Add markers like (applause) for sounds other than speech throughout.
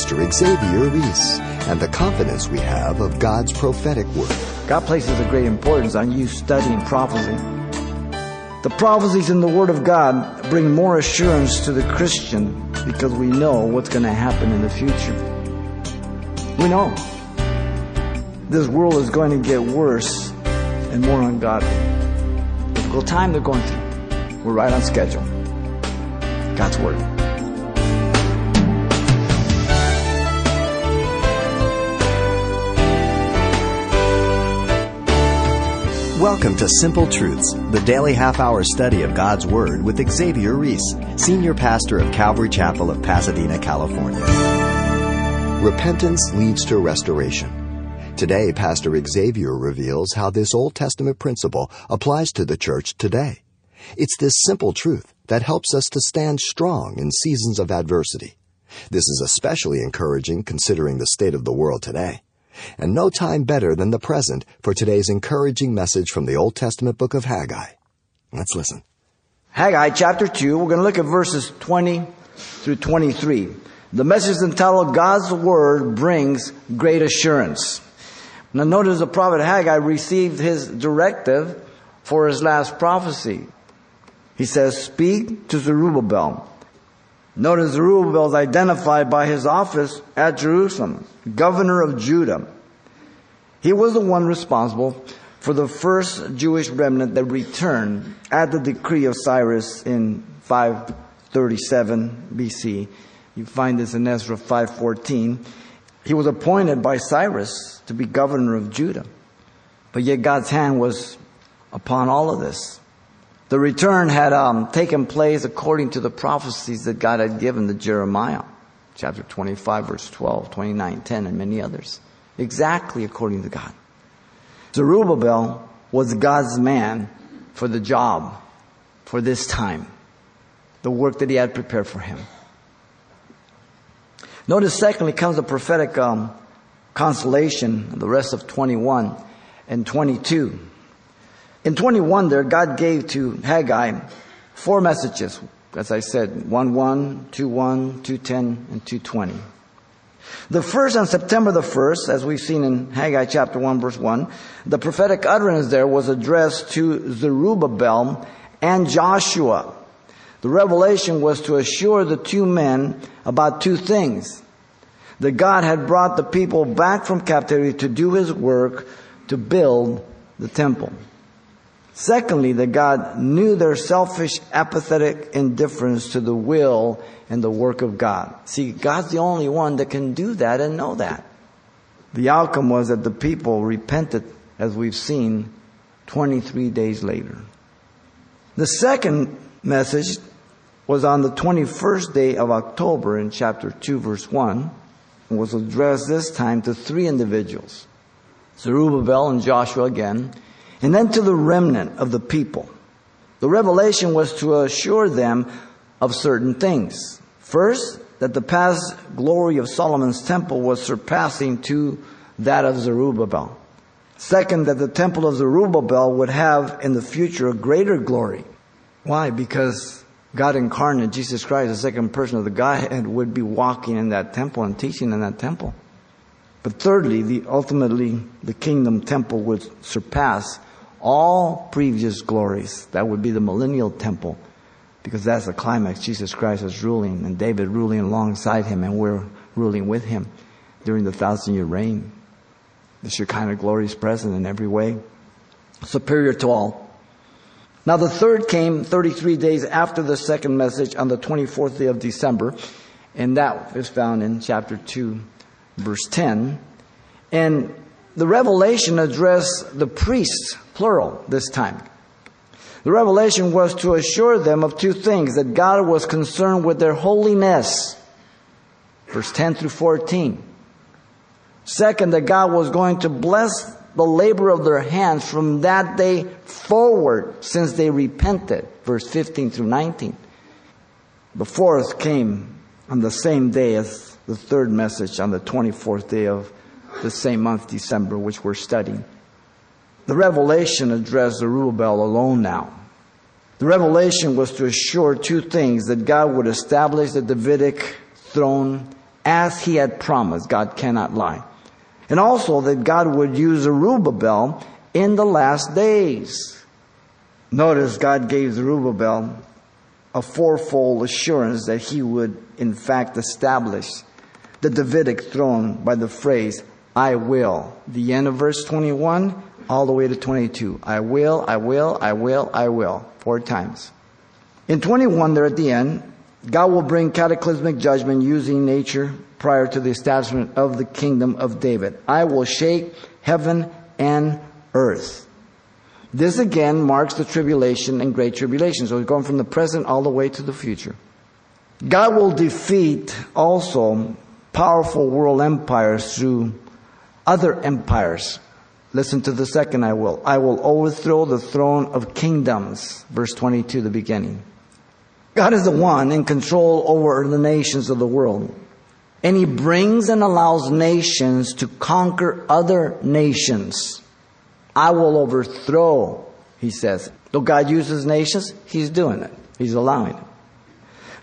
Pastor Xavier Reese and the confidence we have of God's prophetic word. God places a great importance on you studying prophecy. The prophecies in the Word of God bring more assurance to the Christian because we know what's going to happen in the future. We know this world is going to get worse and more ungodly. Difficult time they're going through. We're right on schedule. God's Word. Welcome to Simple Truths, the daily half hour study of God's Word with Xavier Reese, Senior Pastor of Calvary Chapel of Pasadena, California. Repentance leads to restoration. Today, Pastor Xavier reveals how this Old Testament principle applies to the church today. It's this simple truth that helps us to stand strong in seasons of adversity. This is especially encouraging considering the state of the world today. And no time better than the present for today's encouraging message from the Old Testament book of Haggai. Let's listen. Haggai chapter 2, we're going to look at verses 20 through 23. The message entitled God's Word Brings Great Assurance. Now notice the prophet Haggai received his directive for his last prophecy. He says, speak to Zerubbabel. Notice Zerubbabel is identified by his office at Jerusalem, governor of Judah. He was the one responsible for the first Jewish remnant that returned at the decree of Cyrus in 537 BC. You find this in Ezra 514. He was appointed by Cyrus to be governor of Judah. But yet God's hand was upon all of this. The return had um, taken place according to the prophecies that God had given to Jeremiah, chapter 25, verse 12, 29, 10, and many others. Exactly according to God. Zerubbabel was God's man for the job, for this time, the work that he had prepared for him. Notice, secondly, comes the prophetic um, consolation, the rest of 21 and 22. In 21 there, God gave to Haggai four messages, as I said, 1 1, 2 1, 2 10, and 220. The first on September the 1st, as we've seen in Haggai chapter 1 verse 1, the prophetic utterance there was addressed to Zerubbabel and Joshua. The revelation was to assure the two men about two things. That God had brought the people back from captivity to do his work to build the temple. Secondly, that God knew their selfish, apathetic indifference to the will and the work of God. See, God's the only one that can do that and know that. The outcome was that the people repented, as we've seen, 23 days later. The second message was on the 21st day of October in chapter 2 verse 1 and was addressed this time to three individuals. Zerubbabel and Joshua again, and then to the remnant of the people. The revelation was to assure them of certain things. First, that the past glory of Solomon's temple was surpassing to that of Zerubbabel. Second, that the temple of Zerubbabel would have in the future a greater glory. Why? Because God incarnate, Jesus Christ, the second person of the Godhead, would be walking in that temple and teaching in that temple. But thirdly, the, ultimately, the kingdom temple would surpass all previous glories. That would be the millennial temple, because that's the climax. Jesus Christ is ruling, and David ruling alongside him, and we're ruling with him during the thousand year reign. The Shekinah glory is present in every way, superior to all. Now the third came 33 days after the second message on the 24th day of December, and that is found in chapter 2, verse 10. And the revelation addressed the priests, plural, this time. The revelation was to assure them of two things that God was concerned with their holiness. Verse 10 through 14. Second, that God was going to bless the labor of their hands from that day forward since they repented. Verse 15 through 19. The fourth came on the same day as the third message on the 24th day of the same month, December, which we're studying. The revelation addressed Zerubbabel alone now. The revelation was to assure two things that God would establish the Davidic throne as he had promised. God cannot lie. And also that God would use Zerubbabel in the last days. Notice God gave Zerubbabel a fourfold assurance that he would in fact establish the Davidic throne by the phrase, I will. The end of verse 21 all the way to 22. I will, I will, I will, I will. Four times. In 21 there at the end, God will bring cataclysmic judgment using nature prior to the establishment of the kingdom of David. I will shake heaven and earth. This again marks the tribulation and great tribulation. So we're going from the present all the way to the future. God will defeat also powerful world empires through other empires. Listen to the second I will. I will overthrow the throne of kingdoms. Verse 22, the beginning. God is the one in control over the nations of the world. And He brings and allows nations to conquer other nations. I will overthrow, He says. Though God uses nations, He's doing it. He's allowing it.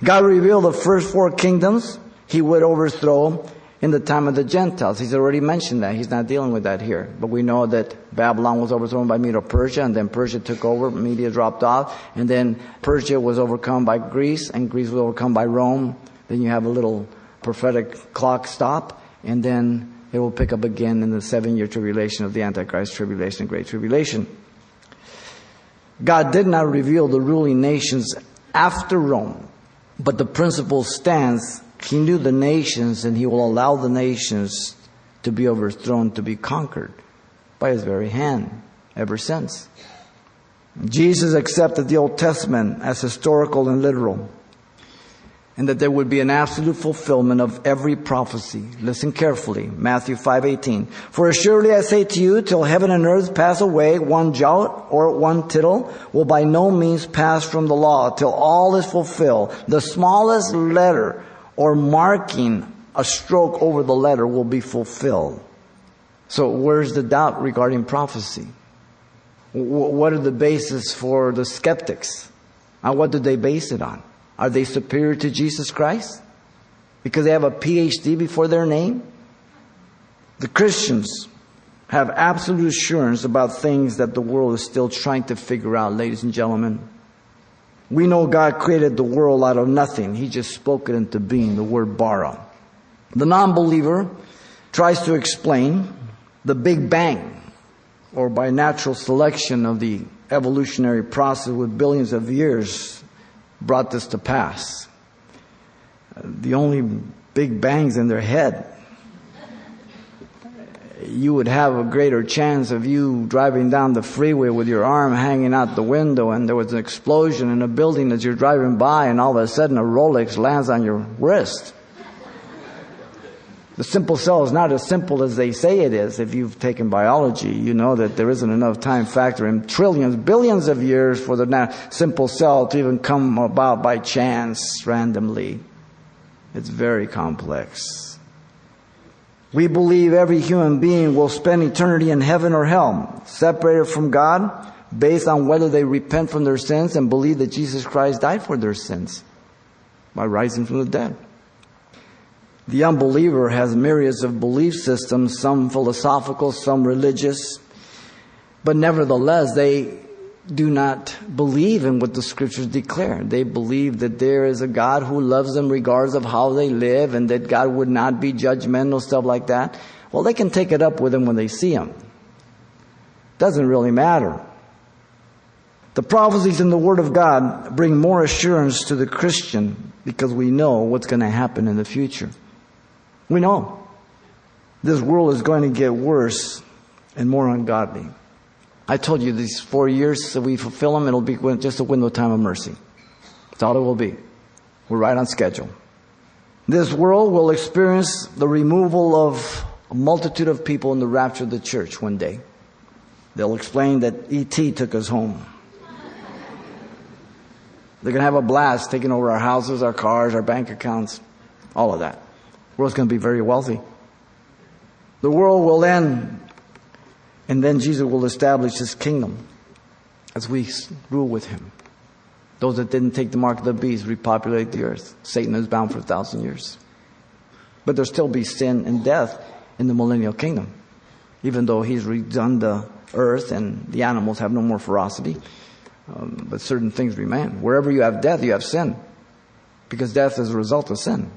God revealed the first four kingdoms He would overthrow in the time of the Gentiles. He's already mentioned that. He's not dealing with that here. But we know that Babylon was overthrown by Medo Persia, and then Persia took over, Media dropped off, and then Persia was overcome by Greece, and Greece was overcome by Rome. Then you have a little prophetic clock stop, and then it will pick up again in the seven year tribulation of the Antichrist tribulation and Great Tribulation. God did not reveal the ruling nations after Rome, but the principle stands he knew the nations and he will allow the nations to be overthrown, to be conquered by his very hand ever since. Jesus accepted the Old Testament as historical and literal and that there would be an absolute fulfillment of every prophecy. Listen carefully. Matthew 5:18. For assuredly I say to you, till heaven and earth pass away, one jot or one tittle will by no means pass from the law till all is fulfilled. The smallest letter or marking a stroke over the letter will be fulfilled. So where's the doubt regarding prophecy? What are the basis for the skeptics? And what do they base it on? Are they superior to Jesus Christ? Because they have a PhD before their name? The Christians have absolute assurance about things that the world is still trying to figure out, ladies and gentlemen. We know God created the world out of nothing. He just spoke it into being, the word bara. The non-believer tries to explain the Big Bang, or by natural selection of the evolutionary process with billions of years brought this to pass. The only big bangs in their head you would have a greater chance of you driving down the freeway with your arm hanging out the window and there was an explosion in a building as you're driving by and all of a sudden a Rolex lands on your wrist. The simple cell is not as simple as they say it is. If you've taken biology, you know that there isn't enough time factor in trillions, billions of years for the simple cell to even come about by chance, randomly. It's very complex. We believe every human being will spend eternity in heaven or hell, separated from God, based on whether they repent from their sins and believe that Jesus Christ died for their sins by rising from the dead. The unbeliever has myriads of belief systems, some philosophical, some religious, but nevertheless, they do not believe in what the scriptures declare. They believe that there is a God who loves them regardless of how they live and that God would not be judgmental, stuff like that. Well, they can take it up with him when they see him. Doesn't really matter. The prophecies in the Word of God bring more assurance to the Christian because we know what's going to happen in the future. We know. This world is going to get worse and more ungodly. I told you these four years that we fulfill them, it'll be just a window time of mercy. That's all it will be. We're right on schedule. This world will experience the removal of a multitude of people in the rapture of the church one day. They'll explain that E.T. took us home. They're going to have a blast taking over our houses, our cars, our bank accounts, all of that. The world's going to be very wealthy. The world will end and then Jesus will establish his kingdom as we rule with him. Those that didn't take the mark of the beast repopulate the earth. Satan is bound for a thousand years. But there'll still be sin and death in the millennial kingdom. Even though he's redone the earth and the animals have no more ferocity. Um, but certain things remain. Wherever you have death, you have sin. Because death is a result of sin.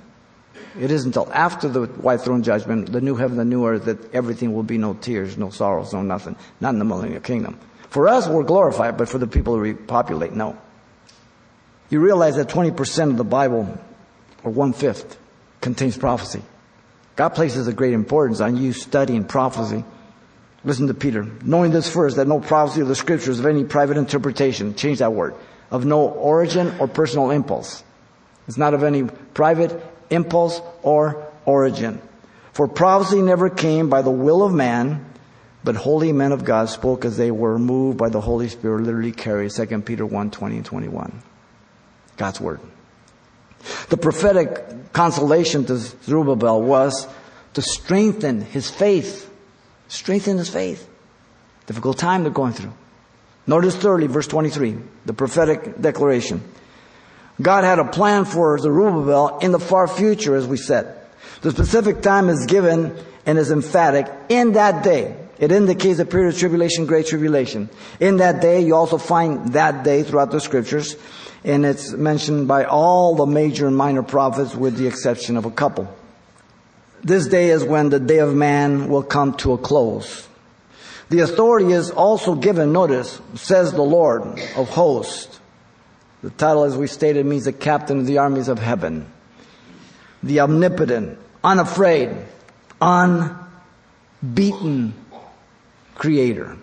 It isn't until after the white throne judgment, the new heaven, the new earth, that everything will be no tears, no sorrows, no nothing. Not in the millennial kingdom. For us, we're glorified, but for the people who repopulate, no. You realize that 20% of the Bible, or one fifth, contains prophecy. God places a great importance on you studying prophecy. Listen to Peter. Knowing this first, that no prophecy of the scriptures of any private interpretation, change that word, of no origin or personal impulse. It's not of any private impulse or origin. For prophecy never came by the will of man, but holy men of God spoke as they were moved by the Holy Spirit, literally carried 2 Peter 1, 20 and 21. God's Word. The prophetic consolation to Zerubbabel was to strengthen his faith. Strengthen his faith. Difficult time they're going through. Notice thirdly, verse 23, the prophetic declaration. God had a plan for Zerubbabel in the far future, as we said. The specific time is given and is emphatic in that day. It indicates a period of tribulation, great tribulation. In that day, you also find that day throughout the scriptures, and it's mentioned by all the major and minor prophets with the exception of a couple. This day is when the day of man will come to a close. The authority is also given, notice, says the Lord of hosts. The title, as we stated, means the captain of the armies of heaven. The omnipotent, unafraid, unbeaten creator.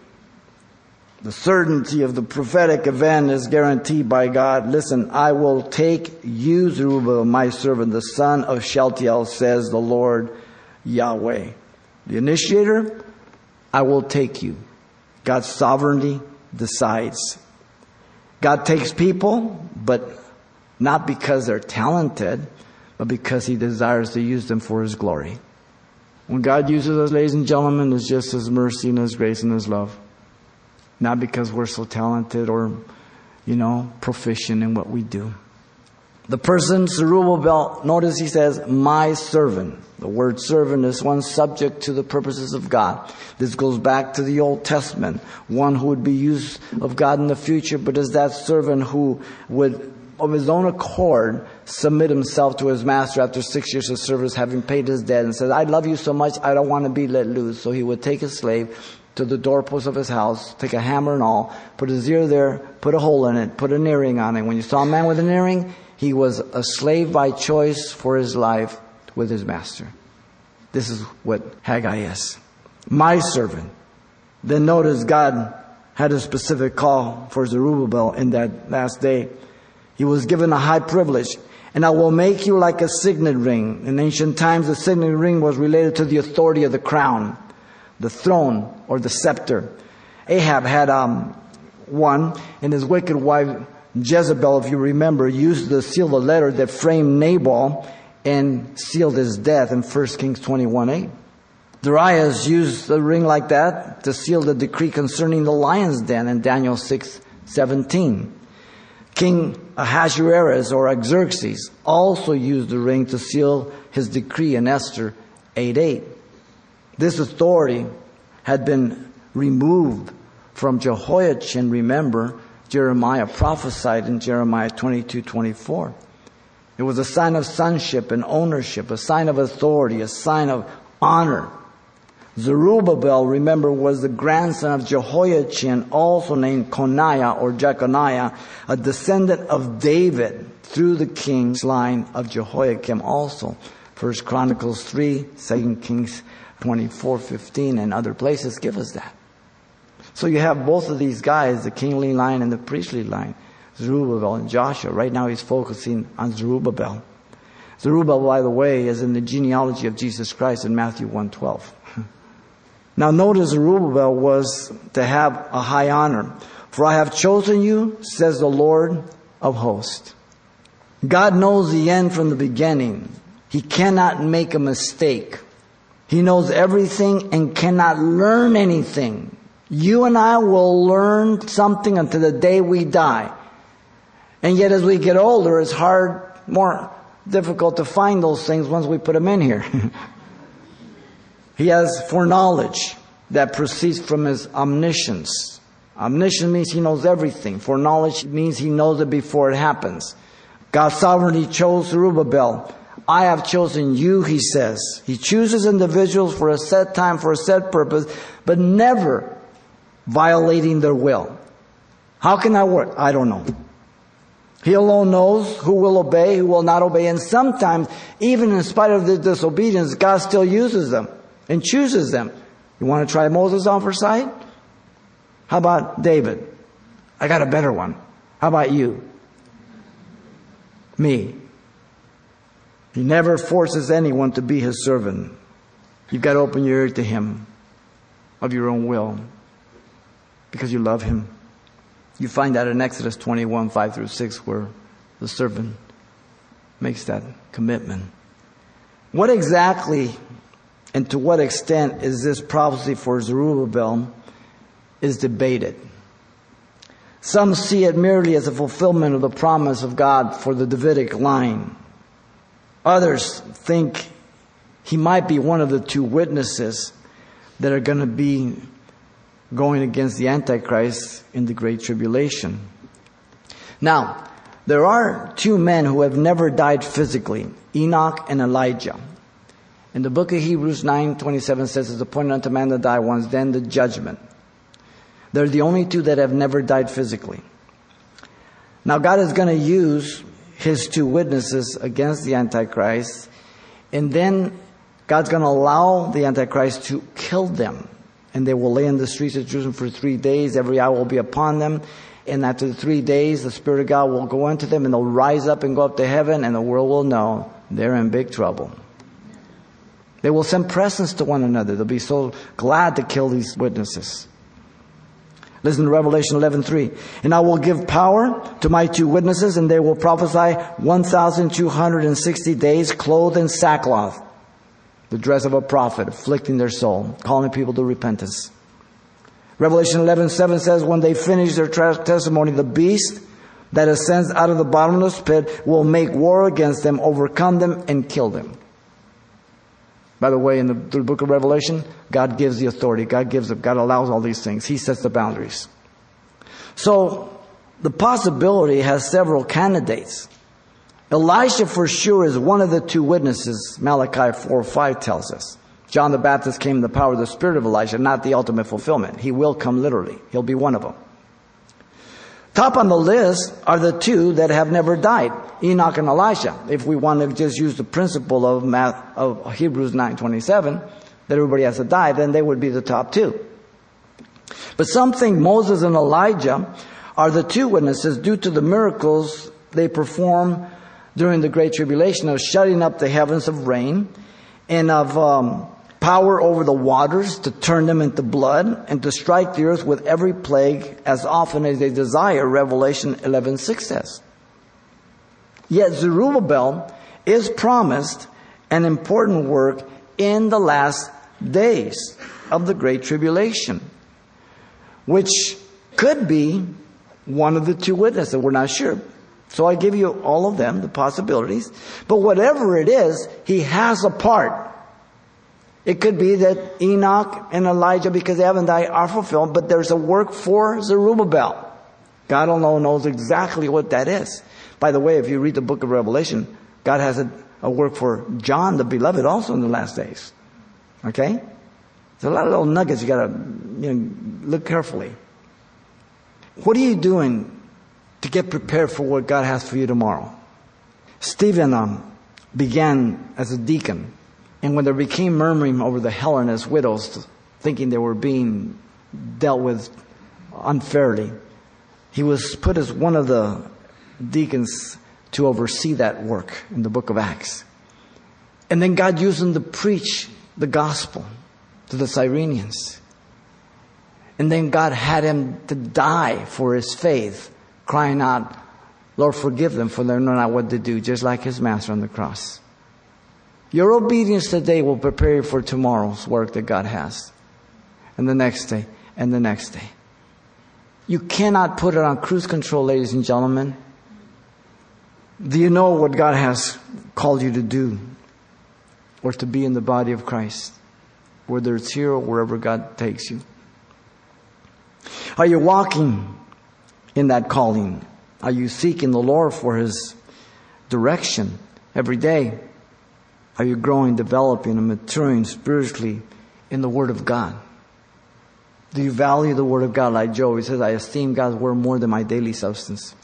The certainty of the prophetic event is guaranteed by God. Listen, I will take you, Zerubbabel, my servant, the son of Shealtiel, says the Lord Yahweh. The initiator, I will take you. God's sovereignty decides. God takes people, but not because they're talented, but because He desires to use them for His glory. When God uses us, ladies and gentlemen, it's just His mercy and His grace and His love. Not because we're so talented or, you know, proficient in what we do. The person, Zerubbabel, notice he says, my servant. The word servant is one subject to the purposes of God. This goes back to the Old Testament. One who would be used of God in the future, but is that servant who would, of his own accord, submit himself to his master after six years of service, having paid his debt, and said, I love you so much, I don't want to be let loose. So he would take his slave to the doorpost of his house, take a hammer and all, put his ear there, put a hole in it, put an earring on it. When you saw a man with an earring, he was a slave by choice for his life with his master. This is what Haggai is. My servant. Then notice God had a specific call for Zerubbabel in that last day. He was given a high privilege. And I will make you like a signet ring. In ancient times, the signet ring was related to the authority of the crown, the throne, or the scepter. Ahab had um, one, and his wicked wife Jezebel, if you remember, used to seal the letter that framed Nabal and sealed his death in 1 Kings 21 8. Darius used a ring like that to seal the decree concerning the lion's den in Daniel 6 17. King Ahasuerus or Xerxes also used the ring to seal his decree in Esther 8 8. This authority had been removed from Jehoiachin, remember, Jeremiah prophesied in Jeremiah 22, 24. It was a sign of sonship and ownership, a sign of authority, a sign of honor. Zerubbabel, remember, was the grandson of Jehoiachin, also named Coniah or Jeconiah, a descendant of David through the king's line of Jehoiakim also. First Chronicles 3, 2 Kings 24, 15, and other places give us that. So you have both of these guys, the kingly line and the priestly line, Zerubbabel and Joshua. Right now he's focusing on Zerubbabel. Zerubbabel, by the way, is in the genealogy of Jesus Christ in Matthew 1.12. (laughs) now notice Zerubbabel was to have a high honor. For I have chosen you, says the Lord of hosts. God knows the end from the beginning. He cannot make a mistake. He knows everything and cannot learn anything. You and I will learn something until the day we die. And yet as we get older, it's hard, more difficult to find those things once we put them in here. (laughs) he has foreknowledge that proceeds from his omniscience. Omniscience means he knows everything. Foreknowledge means he knows it before it happens. God sovereignly chose Zerubbabel. I have chosen you, he says. He chooses individuals for a set time, for a set purpose, but never violating their will. How can that work? I don't know. He alone knows who will obey, who will not obey, and sometimes, even in spite of the disobedience, God still uses them and chooses them. You want to try Moses on for sight? How about David? I got a better one. How about you? Me. He never forces anyone to be his servant. You've got to open your ear to him of your own will because you love him. You find that in Exodus 21, 5 through 6, where the servant makes that commitment. What exactly and to what extent is this prophecy for Zerubbabel is debated. Some see it merely as a fulfillment of the promise of God for the Davidic line. Others think he might be one of the two witnesses that are going to be going against the Antichrist in the Great Tribulation. Now, there are two men who have never died physically Enoch and Elijah. In the book of Hebrews 9:27 says, "It's appointed unto man to die once, then the judgment." They're the only two that have never died physically. Now God is going to use his two witnesses against the Antichrist, and then God's going to allow the Antichrist to kill them. And they will lay in the streets of Jerusalem for three days. Every eye will be upon them. And after the three days, the Spirit of God will go into them and they'll rise up and go up to heaven and the world will know they're in big trouble. They will send presents to one another. They'll be so glad to kill these witnesses. Listen to Revelation 11:3. And I will give power to my two witnesses, and they will prophesy 1,260 days, clothed in sackcloth, the dress of a prophet, afflicting their soul, calling people to repentance. Revelation 11:7 says, when they finish their testimony, the beast that ascends out of the bottomless pit will make war against them, overcome them, and kill them. By the way, in the, the book of Revelation, God gives the authority. God gives it. God allows all these things. He sets the boundaries. So, the possibility has several candidates. Elijah for sure is one of the two witnesses, Malachi 4 5 tells us. John the Baptist came in the power of the Spirit of Elijah, not the ultimate fulfillment. He will come literally. He'll be one of them. Top on the list are the two that have never died, Enoch and Elijah. If we want to just use the principle of, math, of Hebrews 9:27, that everybody has to die, then they would be the top two. But some think Moses and Elijah are the two witnesses due to the miracles they perform during the Great Tribulation of shutting up the heavens of rain and of um, power over the waters to turn them into blood and to strike the earth with every plague as often as they desire, Revelation 11:6 says. Yet Zerubbabel is promised an important work in the last days of the great tribulation, which could be one of the two witnesses. We're not sure. So I give you all of them, the possibilities. But whatever it is, he has a part it could be that Enoch and Elijah, because they haven't died, are fulfilled, but there's a work for Zerubbabel. God alone knows exactly what that is. By the way, if you read the book of Revelation, God has a, a work for John the beloved also in the last days. Okay? There's a lot of little nuggets you gotta you know, look carefully. What are you doing to get prepared for what God has for you tomorrow? Stephen um, began as a deacon and when there became murmuring over the Hellenist widows, thinking they were being dealt with unfairly, he was put as one of the deacons to oversee that work in the book of Acts. And then God used him to preach the gospel to the Cyrenians. And then God had him to die for his faith, crying out, Lord, forgive them, for they know not what to do, just like his master on the cross. Your obedience today will prepare you for tomorrow's work that God has. And the next day, and the next day. You cannot put it on cruise control, ladies and gentlemen. Do you know what God has called you to do or to be in the body of Christ, whether it's here or wherever God takes you? Are you walking in that calling? Are you seeking the Lord for His direction every day? Are you growing, developing, and maturing spiritually in the Word of God? Do you value the Word of God like Job? He says, I esteem God's Word more than my daily substance.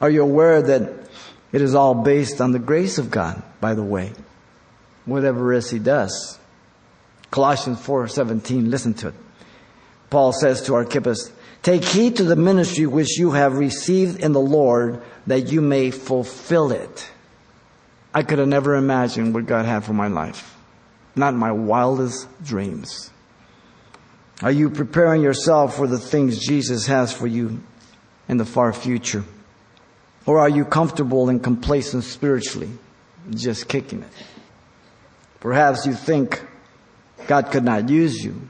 Are you aware that it is all based on the grace of God, by the way? Whatever it is He does. Colossians 4:17, listen to it. Paul says to Archippus, Take heed to the ministry which you have received in the Lord, that you may fulfill it. I could have never imagined what God had for my life. Not my wildest dreams. Are you preparing yourself for the things Jesus has for you in the far future? Or are you comfortable and complacent spiritually, just kicking it? Perhaps you think God could not use you.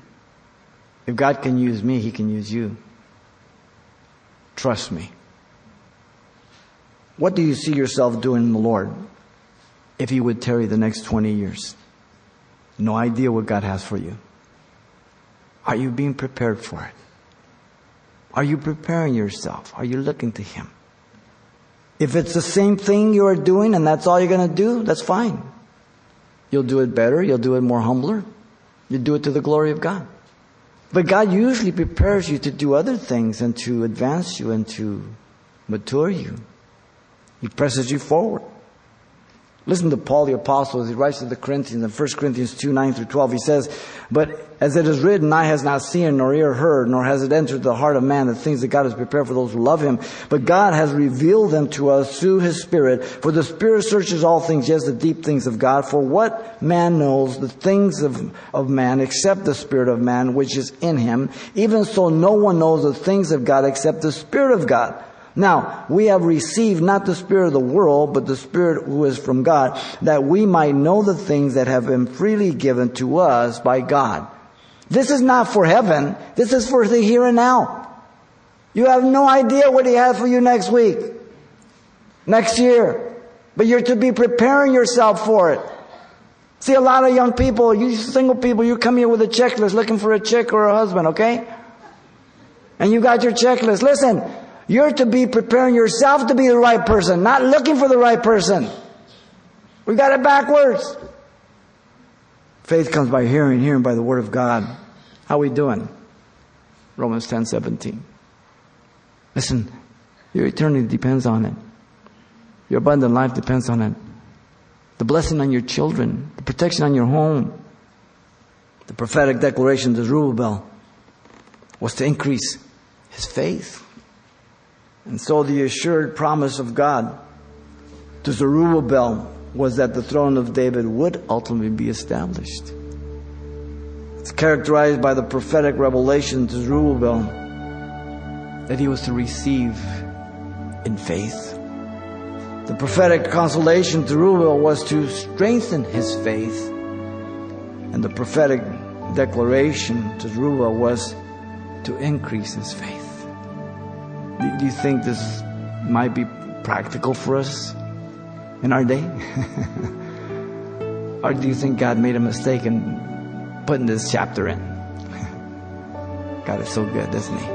If God can use me, He can use you. Trust me. What do you see yourself doing in the Lord if He would tarry the next 20 years? No idea what God has for you. Are you being prepared for it? Are you preparing yourself? Are you looking to Him? If it's the same thing you are doing and that's all you're going to do, that's fine. You'll do it better. You'll do it more humbler. You do it to the glory of God. But God usually prepares you to do other things and to advance you and to mature you. He presses you forward. Listen to Paul the Apostle as he writes to the Corinthians in 1 Corinthians 2, 9 through 12. He says, But as it is written, eye has not seen, nor ear heard, nor has it entered the heart of man the things that God has prepared for those who love him. But God has revealed them to us through his Spirit. For the Spirit searches all things, yes, the deep things of God. For what man knows the things of, of man except the Spirit of man which is in him? Even so, no one knows the things of God except the Spirit of God. Now, we have received not the Spirit of the world, but the Spirit who is from God, that we might know the things that have been freely given to us by God. This is not for heaven. This is for the here and now. You have no idea what He has for you next week, next year, but you're to be preparing yourself for it. See, a lot of young people, you single people, you come here with a checklist looking for a chick or a husband, okay? And you got your checklist. Listen, you're to be preparing yourself to be the right person, not looking for the right person. We got it backwards. Faith comes by hearing, hearing by the word of God. How we doing? Romans 10, 17. Listen, your eternity depends on it. Your abundant life depends on it. The blessing on your children, the protection on your home. The prophetic declaration to Zerubbabel was to increase his faith. And so the assured promise of God to Zerubbabel was that the throne of David would ultimately be established. It's characterized by the prophetic revelation to Zerubbabel that he was to receive in faith. The prophetic consolation to Zerubbabel was to strengthen his faith. And the prophetic declaration to Zerubbabel was to increase his faith. Do you think this might be practical for us in our day? (laughs) or do you think God made a mistake in putting this chapter in? (laughs) God is so good, isn't He?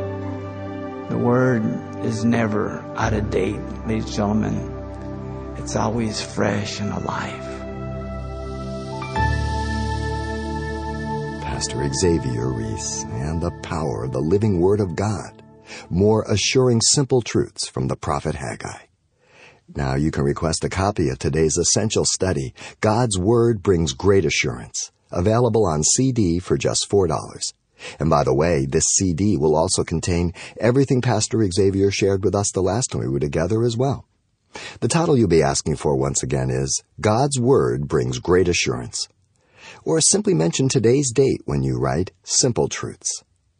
The Word is never out of date, ladies and gentlemen. It's always fresh and alive. Pastor Xavier Reese and the power of the living Word of God more assuring simple truths from the prophet Haggai. Now you can request a copy of today's essential study, God's Word Brings Great Assurance, available on CD for just $4. And by the way, this CD will also contain everything Pastor Xavier shared with us the last time we were together as well. The title you'll be asking for once again is God's Word Brings Great Assurance. Or simply mention today's date when you write Simple Truths.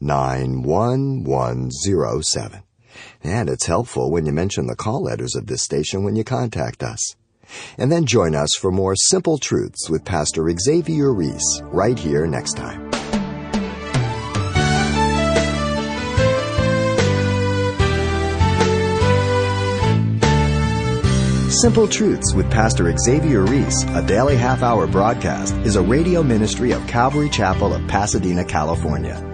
91107. And it's helpful when you mention the call letters of this station when you contact us. And then join us for more Simple Truths with Pastor Xavier Reese right here next time. Simple Truths with Pastor Xavier Reese, a daily half hour broadcast, is a radio ministry of Calvary Chapel of Pasadena, California.